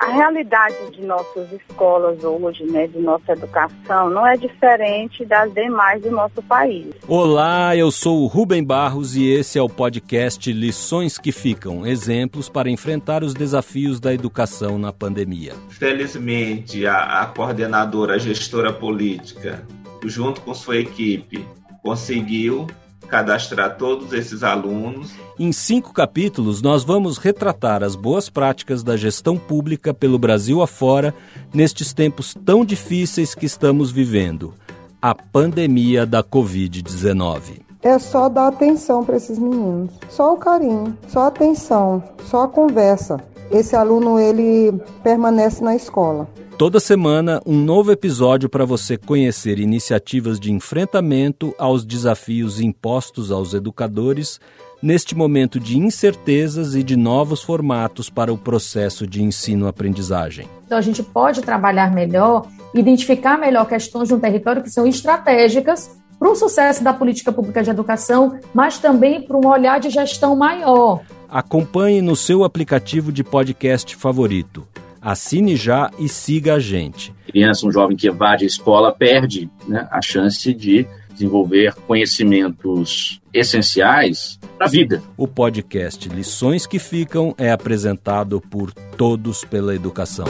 A realidade de nossas escolas hoje, né, de nossa educação, não é diferente das demais do nosso país. Olá, eu sou o Rubem Barros e esse é o podcast Lições que Ficam exemplos para enfrentar os desafios da educação na pandemia. Felizmente, a, a coordenadora, a gestora política, junto com sua equipe, conseguiu cadastrar todos esses alunos. Em cinco capítulos, nós vamos retratar as boas práticas da gestão pública pelo Brasil afora nestes tempos tão difíceis que estamos vivendo a pandemia da Covid-19. É só dar atenção para esses meninos, só o carinho, só a atenção, só a conversa. Esse aluno ele permanece na escola. Toda semana, um novo episódio para você conhecer iniciativas de enfrentamento aos desafios impostos aos educadores neste momento de incertezas e de novos formatos para o processo de ensino-aprendizagem. Então, a gente pode trabalhar melhor, identificar melhor questões de um território que são estratégicas para o sucesso da política pública de educação, mas também para um olhar de gestão maior. Acompanhe no seu aplicativo de podcast favorito. Assine já e siga a gente. Criança, um jovem que evade a escola, perde né, a chance de desenvolver conhecimentos essenciais para a vida. O podcast Lições que Ficam é apresentado por Todos pela Educação.